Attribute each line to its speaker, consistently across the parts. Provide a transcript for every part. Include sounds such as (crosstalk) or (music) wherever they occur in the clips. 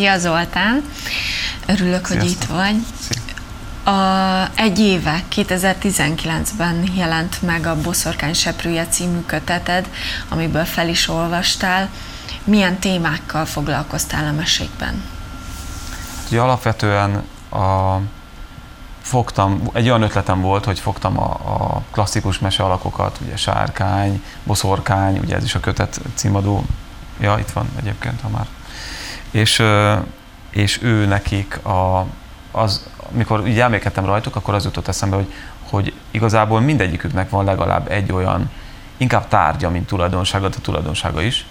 Speaker 1: Szia Zoltán! Örülök, Sziasztok. hogy itt vagy.
Speaker 2: Szia.
Speaker 1: A, egy éve, 2019-ben jelent meg a Boszorkány Seprője című köteted, amiből fel is olvastál. Milyen témákkal foglalkoztál a mesékben?
Speaker 2: Ugye alapvetően a, fogtam, egy olyan ötletem volt, hogy fogtam a, a klasszikus mese alakokat, ugye sárkány, boszorkány, ugye ez is a kötet címadó, ja itt van egyébként, ha már. És, és ő nekik a, az, mikor így elmékedtem rajtuk, akkor az jutott eszembe, hogy, hogy igazából mindegyiküknek van legalább egy olyan, inkább tárgya, mint tulajdonsága, de tulajdonsága is,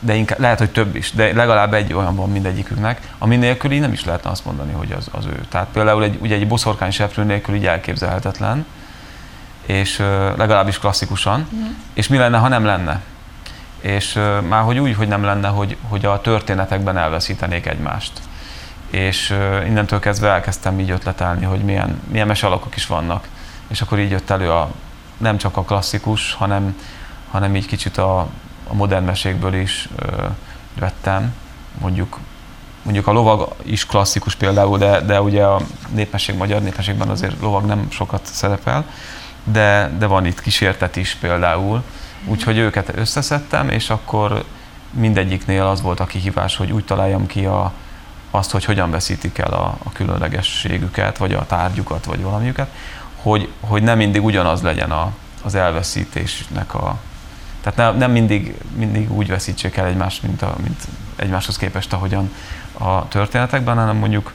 Speaker 2: de inkább, lehet, hogy több is, de legalább egy olyan van mindegyiküknek, ami nélkül így nem is lehetne azt mondani, hogy az, az ő. Tehát például egy, ugye egy boszorkány seprő nélkül így elképzelhetetlen, és legalábbis klasszikusan, mm. és mi lenne, ha nem lenne? És már hogy úgy, hogy nem lenne, hogy, hogy a történetekben elveszítenék egymást. És innentől kezdve elkezdtem így ötletelni, hogy milyen, milyen mesalakok is vannak. És akkor így jött elő a, nem csak a klasszikus, hanem, hanem így kicsit a, a modern mesékből is ö, vettem, mondjuk mondjuk a lovag is klasszikus például, de, de ugye a népmesség, magyar népmességben azért lovag nem sokat szerepel, de, de van itt kísértet is például, úgyhogy őket összeszedtem, és akkor mindegyiknél az volt a kihívás, hogy úgy találjam ki a, azt, hogy hogyan veszítik el a, a különlegességüket, vagy a tárgyukat, vagy valamiüket, hogy, hogy nem mindig ugyanaz legyen a, az elveszítésnek a, tehát ne, nem mindig, mindig úgy veszítsék el egymást, mint, a, mint egymáshoz képest, ahogyan a történetekben, hanem mondjuk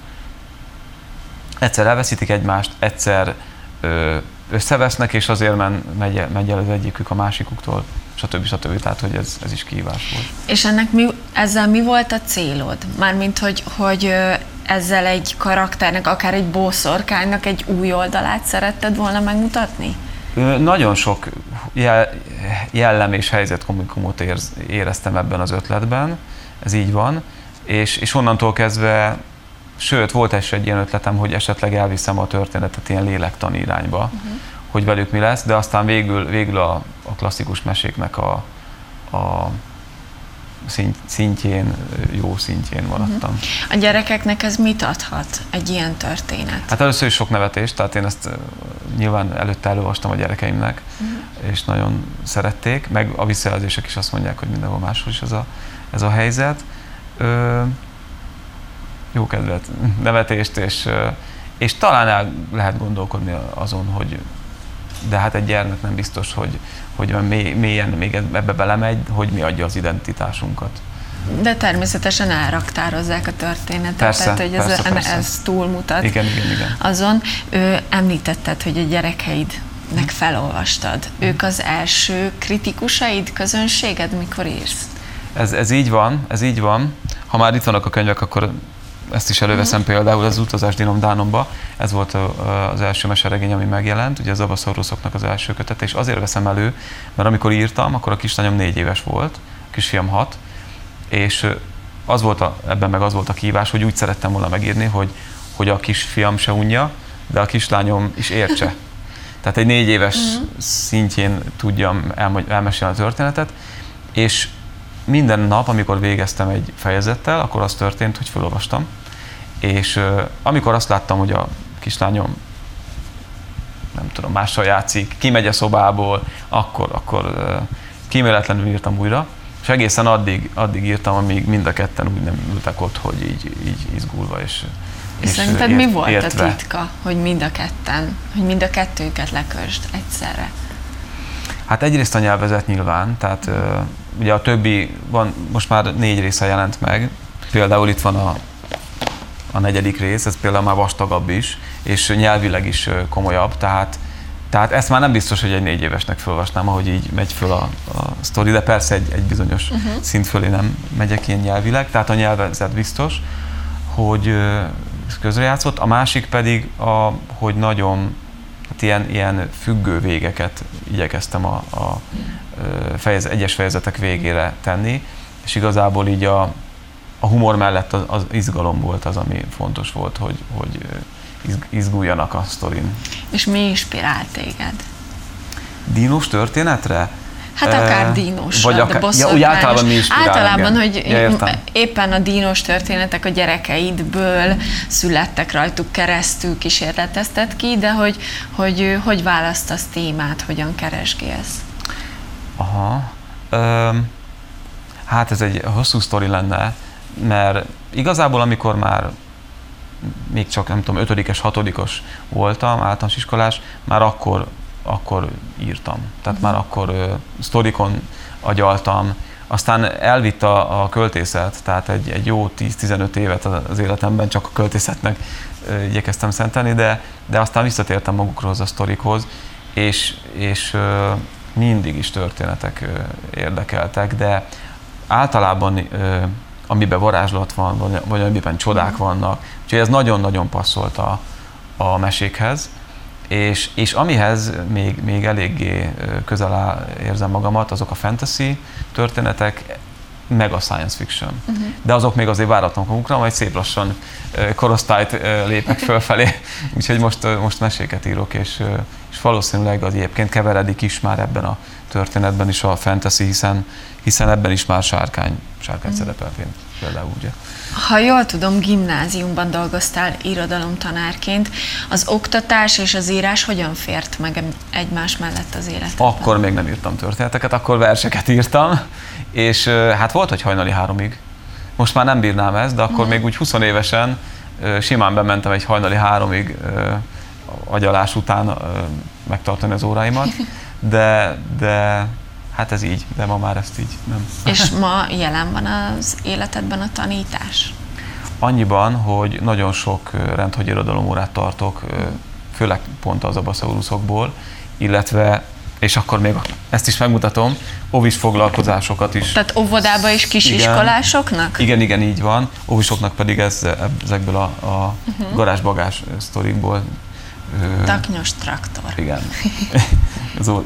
Speaker 2: egyszer elveszítik egymást, egyszer ö, összevesznek, és azért men, megy, megy el az egyikük a másikuktól, stb. stb. Tehát, hogy ez, ez is kihívás volt.
Speaker 1: És ennek mi, ezzel mi volt a célod? Mármint, hogy, hogy ezzel egy karakternek, akár egy bószorkánynak egy új oldalát szeretted volna megmutatni?
Speaker 2: Nagyon sok jellem és helyzetkomikumot éreztem ebben az ötletben, ez így van, és, és onnantól kezdve, sőt, volt is egy ilyen ötletem, hogy esetleg elviszem a történetet ilyen lélektani irányba, uh-huh. Hogy velük mi lesz, de aztán végül, végül a, a klasszikus meséknek a, a szintjén, jó szintjén maradtam. Uh-huh.
Speaker 1: A gyerekeknek ez mit adhat, egy ilyen történet?
Speaker 2: Hát először is sok nevetést, tehát én ezt nyilván előtte előolvastam a gyerekeimnek, uh-huh. és nagyon szerették, meg a visszajelzések is azt mondják, hogy mindenhol máshol is ez a, ez a helyzet. Ö, jó kedvet, nevetést, és, és talán el lehet gondolkodni azon, hogy de hát egy gyermek nem biztos, hogy, hogy mélyen még ebbe belemegy, hogy mi adja az identitásunkat.
Speaker 1: De természetesen elraktározzák a történetet,
Speaker 2: persze,
Speaker 1: tehát hogy ez,
Speaker 2: persze, persze.
Speaker 1: ez túlmutat
Speaker 2: igen, igen, igen.
Speaker 1: azon. Ő, említetted, hogy a gyerekeidnek felolvastad. Mm. Ők az első kritikusaid, közönséged, mikor írsz?
Speaker 2: Ez, ez így van, ez így van. Ha már itt vannak a könyvek, akkor ezt is előveszem uh-huh. például az utazás Dinom Dánomba. Ez volt az első meseregény, ami megjelent, ugye az Abaszoruszoknak az első kötete, és azért veszem elő, mert amikor írtam, akkor a kislányom négy éves volt, a kisfiam hat, és az volt a, ebben meg az volt a kívás, hogy úgy szerettem volna megírni, hogy, hogy a kisfiam se unja, de a kislányom is értse. (laughs) Tehát egy négy éves uh-huh. szintjén tudjam elmesélni a történetet, és minden nap, amikor végeztem egy fejezettel, akkor az történt, hogy felolvastam, és amikor azt láttam, hogy a kislányom nem tudom, mással játszik, kimegy a szobából, akkor, akkor kíméletlenül írtam újra, és egészen addig, addig írtam, amíg mind a ketten úgy nem ültek ott, hogy így, így izgulva és
Speaker 1: és szerinted mi volt értve. a titka, hogy mind a ketten, hogy mind a kettőket lekösd egyszerre?
Speaker 2: Hát egyrészt a nyelvezet nyilván, tehát ugye a többi, van, most már négy része jelent meg, például itt van a, a negyedik rész, ez például már vastagabb is, és nyelvileg is komolyabb, tehát tehát ezt már nem biztos, hogy egy négy évesnek felolvasnám, ahogy így megy föl a, a sztori, de persze egy, egy bizonyos uh-huh. szint fölé nem megyek ilyen nyelvileg, tehát a nyelvezet biztos, hogy közrejátszott, a másik pedig, a, hogy nagyon hát ilyen, ilyen függő végeket igyekeztem a, a fejez, egyes fejezetek végére tenni, és igazából így a, a humor mellett az, az izgalom volt az, ami fontos volt, hogy, hogy izguljanak a sztorin.
Speaker 1: És mi inspirált téged?
Speaker 2: Dínos történetre?
Speaker 1: Hát akár dínos,
Speaker 2: vagy akár, ja, úgy általában mi
Speaker 1: Általában, engem. hogy ja, éppen a dínos történetek a gyerekeidből születtek rajtuk keresztül, kísérleteztet ki, de hogy, hogy hogy választasz témát, hogyan keresgélsz?
Speaker 2: Aha. Öm, hát ez egy hosszú sztori lenne, mert igazából amikor már még csak nem tudom, ötödikes, hatodikos voltam, általános iskolás, már akkor, akkor írtam. Tehát már akkor ö, sztorikon agyaltam, aztán elvitt a, a költészet, tehát egy, egy jó 10-15 évet az életemben csak a költészetnek ö, igyekeztem szentelni, de, de aztán visszatértem magukhoz a sztorikhoz, és, és ö, mindig is történetek ö, érdekeltek, de általában ö, amiben varázslat van, vagy, vagy amiben csodák mhm. vannak. Úgyhogy ez nagyon-nagyon passzolt a, a mesékhez. És, és amihez még, még eléggé közel áll, érzem magamat, azok a fantasy történetek, meg a science fiction. Uh-huh. De azok még azért váratlan magunkra, majd szép lassan korosztályt lépek fölfelé. (laughs) Úgyhogy most, most meséket írok, és, és valószínűleg az egyébként keveredik is már ebben a történetben is a fantasy, hiszen, hiszen ebben is már sárkány, sárkány mm. szerepel például, ugye.
Speaker 1: Ha jól tudom, gimnáziumban dolgoztál irodalomtanárként. Az oktatás és az írás hogyan fért meg egymás mellett az életedben?
Speaker 2: Akkor még nem írtam történeteket, akkor verseket írtam, és hát volt, hogy hajnali háromig. Most már nem bírnám ezt, de akkor mm. még úgy 20 évesen simán bementem egy hajnali háromig agyalás után megtartani az óráimat. (laughs) de, de hát ez így, de ma már ezt így nem.
Speaker 1: És ma jelen van az életedben a tanítás?
Speaker 2: Annyiban, hogy nagyon sok rendhagy irodalomórát tartok, főleg pont az abaszaurusokból, illetve és akkor még ezt is megmutatom, óvis foglalkozásokat is.
Speaker 1: Tehát óvodába is kisiskolásoknak?
Speaker 2: Igen, igen, igen, így van. Óvisoknak pedig ez, ezekből a, a uh-huh. garázsbagás sztorikból
Speaker 1: Taknyos traktor.
Speaker 2: Igen. (laughs)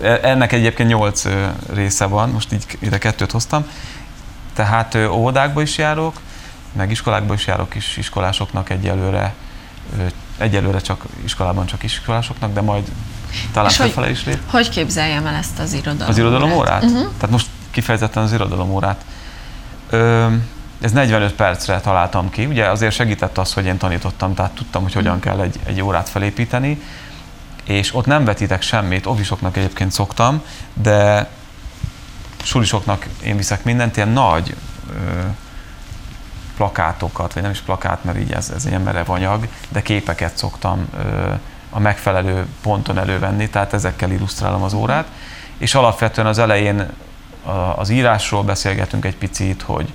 Speaker 2: E, ennek egyébként nyolc része van, most így ide kettőt hoztam. Tehát óvodákba is járok, meg iskolákba is járok is iskolásoknak egyelőre, egyelőre csak iskolában csak iskolásoknak, de majd talán felfele is lép.
Speaker 1: Hogy képzeljem el ezt az irodalom
Speaker 2: Az irodalom órát? Uh-huh. Tehát most kifejezetten az irodalom órát. Ö, ez 45 percre találtam ki, ugye azért segített az, hogy én tanítottam, tehát tudtam, hogy hogyan kell egy, egy órát felépíteni, és ott nem vetítek semmit, ovisoknak egyébként szoktam, de sulisoknak én viszek mindent, ilyen nagy ö, plakátokat, vagy nem is plakát, mert így ez, ez ilyen merev anyag, de képeket szoktam ö, a megfelelő ponton elővenni, tehát ezekkel illusztrálom az órát, és alapvetően az elején az írásról beszélgetünk egy picit, hogy,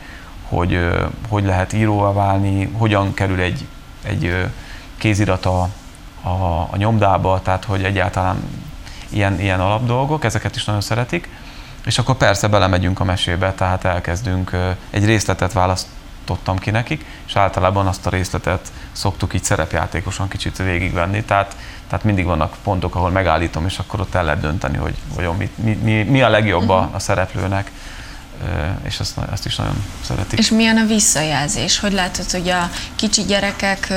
Speaker 2: hogy hogy lehet íróvá válni, hogyan kerül egy, egy kézirat a, a, nyomdába, tehát hogy egyáltalán ilyen, ilyen alapdolgok, ezeket is nagyon szeretik. És akkor persze belemegyünk a mesébe, tehát elkezdünk, egy részletet választottam ki nekik, és általában azt a részletet szoktuk így szerepjátékosan kicsit végigvenni, tehát, tehát mindig vannak pontok, ahol megállítom, és akkor ott el lehet dönteni, hogy vajon mi, mi, mi, mi a legjobb a, a szereplőnek és ezt, ezt is nagyon szeretik.
Speaker 1: És milyen a visszajelzés? Hogy látod, hogy a kicsi gyerekek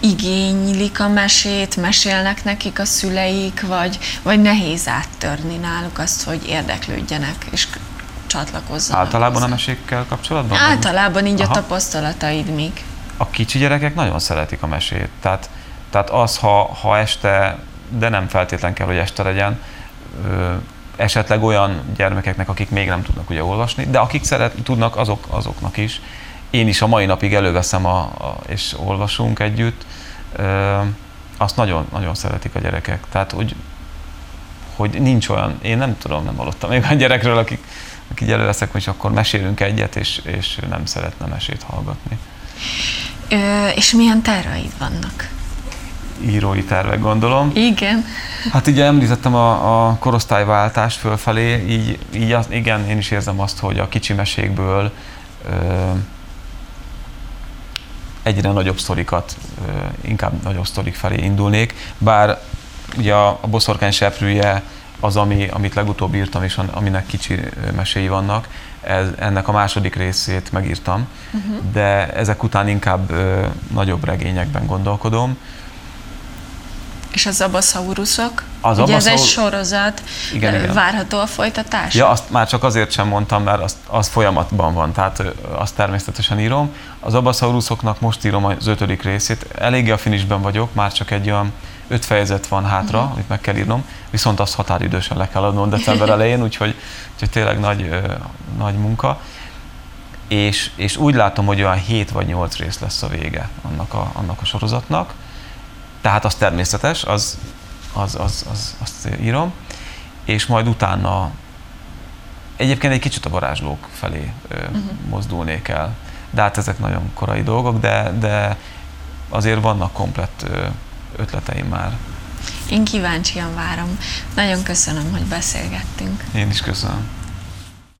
Speaker 1: igénylik a mesét, mesélnek nekik a szüleik, vagy, vagy nehéz áttörni náluk azt, hogy érdeklődjenek és csatlakozzanak?
Speaker 2: Általában hozzá. a mesékkel kapcsolatban?
Speaker 1: Általában így Aha. a tapasztalataid még.
Speaker 2: A kicsi gyerekek nagyon szeretik a mesét. Tehát, tehát az, ha, ha este, de nem feltétlen kell, hogy este legyen, esetleg olyan gyermekeknek, akik még nem tudnak ugye olvasni, de akik szeret, tudnak, azok, azoknak is. Én is a mai napig előveszem, a, a, és olvasunk együtt. Ö, azt nagyon, nagyon szeretik a gyerekek. Tehát, hogy, hogy nincs olyan, én nem tudom, nem hallottam még olyan gyerekről, akik, akik előveszek, hogy akkor mesélünk egyet, és, és nem szeretne mesét hallgatni.
Speaker 1: Ö, és milyen terveid vannak?
Speaker 2: Írói tervek, gondolom.
Speaker 1: Igen.
Speaker 2: Hát ugye említettem a, a korosztályváltást fölfelé, így, így az, igen, én is érzem azt, hogy a kicsi mesékből ö, egyre nagyobb sztorikat, ö, inkább nagyobb sztorik felé indulnék, bár ugye a, a boszorkány seprűje az, ami, amit legutóbb írtam, és aminek kicsi meséi vannak, ez, ennek a második részét megírtam, uh-huh. de ezek után inkább ö, nagyobb regényekben gondolkodom.
Speaker 1: És az abasaurusok? Az Ugye ez egy sorozat, igen, igen. várható a folytatás?
Speaker 2: Ja, azt már csak azért sem mondtam, mert az, az folyamatban van, tehát azt természetesen írom. Az Abasaurusoknak most írom az ötödik részét, eléggé a finisben vagyok, már csak egy olyan öt fejezet van hátra, uh-huh. amit meg kell írnom, viszont azt határidősen le kell adnom december elején, úgyhogy, úgyhogy tényleg nagy, nagy munka. És, és úgy látom, hogy olyan 7 vagy 8 rész lesz a vége annak a, annak a sorozatnak. Tehát az természetes, az, az, az, az, azt írom. És majd utána egyébként egy kicsit a varázslók felé uh-huh. mozdulnék el. De hát ezek nagyon korai dolgok, de, de azért vannak komplett ötleteim már.
Speaker 1: Én kíváncsian várom. Nagyon köszönöm, hogy beszélgettünk.
Speaker 2: Én is köszönöm.